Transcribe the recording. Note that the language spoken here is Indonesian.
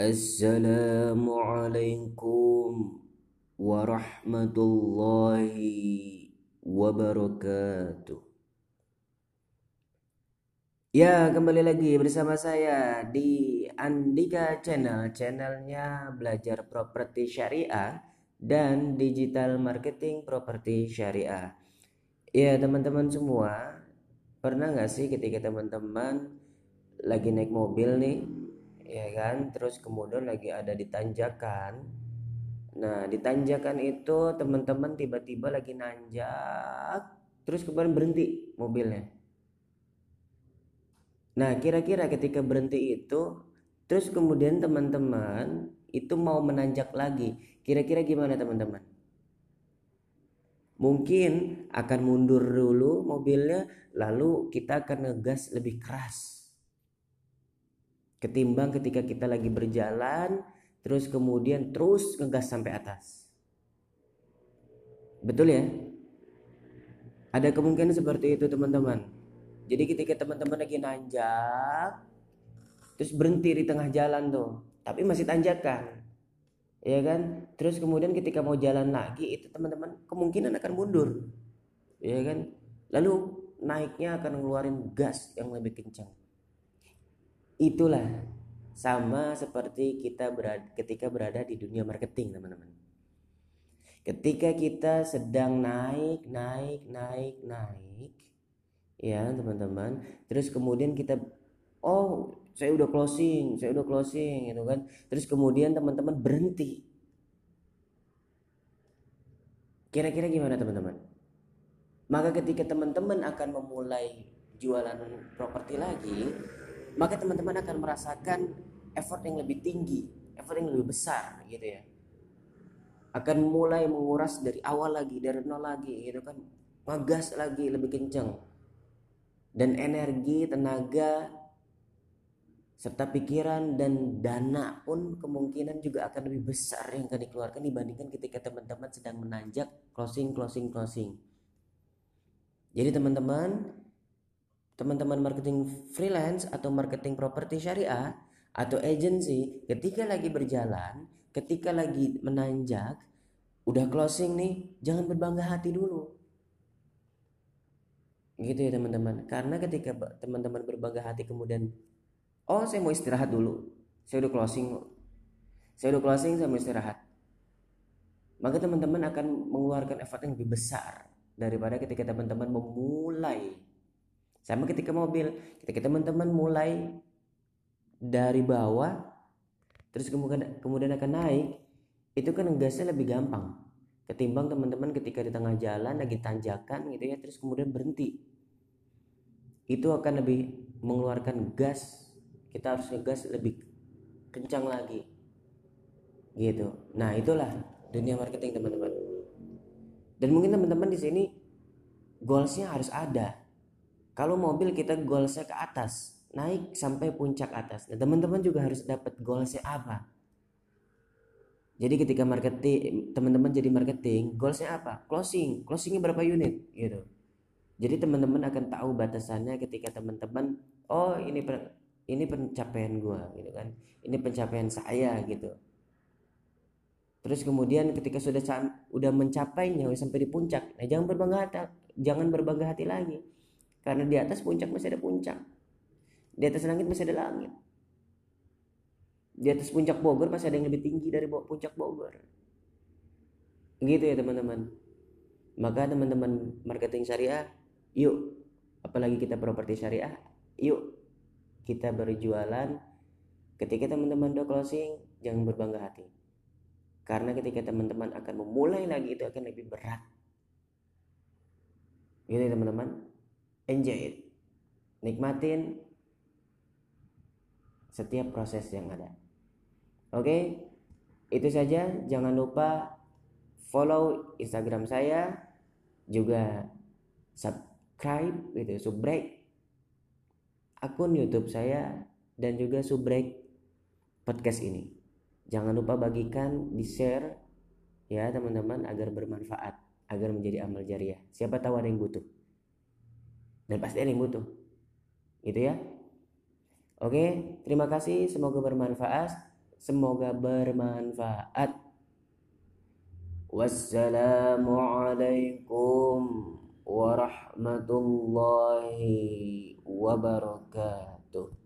Assalamualaikum warahmatullahi wabarakatuh. Ya, kembali lagi bersama saya di Andika Channel, channelnya belajar properti syariah dan digital marketing properti syariah. Ya, teman-teman semua, pernah nggak sih ketika teman-teman lagi naik mobil nih ya kan? Terus kemudian lagi ada di tanjakan nah di tanjakan itu teman-teman tiba-tiba lagi nanjak terus kemudian berhenti mobilnya. Nah kira-kira ketika berhenti itu terus kemudian teman-teman itu mau menanjak lagi. Kira-kira gimana teman-teman? Mungkin akan mundur dulu mobilnya lalu kita akan ngegas lebih keras ketimbang ketika kita lagi berjalan terus kemudian terus ngegas sampai atas. Betul ya? Ada kemungkinan seperti itu teman-teman. Jadi ketika teman-teman lagi nanjak terus berhenti di tengah jalan tuh tapi masih tanjakan ya kan? Terus kemudian ketika mau jalan lagi itu teman-teman kemungkinan akan mundur ya kan? Lalu naiknya akan ngeluarin gas yang lebih kencang itulah. Sama seperti kita berada, ketika berada di dunia marketing teman-teman. Ketika kita sedang naik naik naik naik ya teman-teman. Terus kemudian kita oh saya udah closing saya udah closing gitu kan. Terus kemudian teman-teman berhenti. Kira-kira gimana teman-teman? Maka ketika teman-teman akan memulai jualan properti lagi maka teman-teman akan merasakan effort yang lebih tinggi, effort yang lebih besar gitu ya. Akan mulai menguras dari awal lagi, dari nol lagi gitu kan. Ngegas lagi lebih kencang. Dan energi, tenaga, serta pikiran dan dana pun kemungkinan juga akan lebih besar yang akan dikeluarkan dibandingkan ketika teman-teman sedang menanjak closing closing closing. Jadi teman-teman teman-teman marketing freelance atau marketing properti syariah atau agency ketika lagi berjalan, ketika lagi menanjak, udah closing nih, jangan berbangga hati dulu. Gitu ya teman-teman. Karena ketika teman-teman berbangga hati kemudian oh saya mau istirahat dulu. Saya udah closing. Saya udah closing, saya mau istirahat. Maka teman-teman akan mengeluarkan effort yang lebih besar daripada ketika teman-teman memulai sama ketika mobil, ketika teman-teman mulai dari bawah terus kemudian kemudian akan naik, itu kan gasnya lebih gampang ketimbang teman-teman ketika di tengah jalan lagi tanjakan gitu ya terus kemudian berhenti. Itu akan lebih mengeluarkan gas. Kita harus ngegas lebih kencang lagi. Gitu. Nah, itulah dunia marketing teman-teman. Dan mungkin teman-teman di sini goalsnya harus ada kalau mobil kita goalsnya ke atas, naik sampai puncak atas. Nah, teman-teman juga harus dapat goalsnya apa? Jadi ketika marketing, teman-teman jadi marketing, goalsnya apa? Closing, closingnya berapa unit gitu. Jadi teman-teman akan tahu batasannya ketika teman-teman, oh ini per, ini pencapaian gue gitu kan, ini pencapaian saya gitu. Terus kemudian ketika sudah udah mencapainya sampai di puncak, nah jangan berbangga hati, jangan berbangga hati lagi karena di atas puncak masih ada puncak. Di atas langit masih ada langit. Di atas puncak Bogor masih ada yang lebih tinggi dari puncak Bogor. Gitu ya teman-teman. Maka teman-teman marketing syariah, yuk apalagi kita properti syariah, yuk kita berjualan. Ketika teman-teman udah closing, jangan berbangga hati. Karena ketika teman-teman akan memulai lagi itu akan lebih berat. Gitu ya teman-teman enjoy it. Nikmatin setiap proses yang ada. Oke? Okay? itu saja. Jangan lupa follow instagram saya. Juga subscribe gitu subrek akun youtube saya dan juga subrek podcast ini. Jangan lupa bagikan di share ya teman-teman agar bermanfaat agar menjadi amal jariah. Siapa tahu ada yang butuh dan pasti ada yang butuh. Gitu ya. Oke terima kasih. Semoga bermanfaat. Semoga bermanfaat. Wassalamualaikum warahmatullahi wabarakatuh.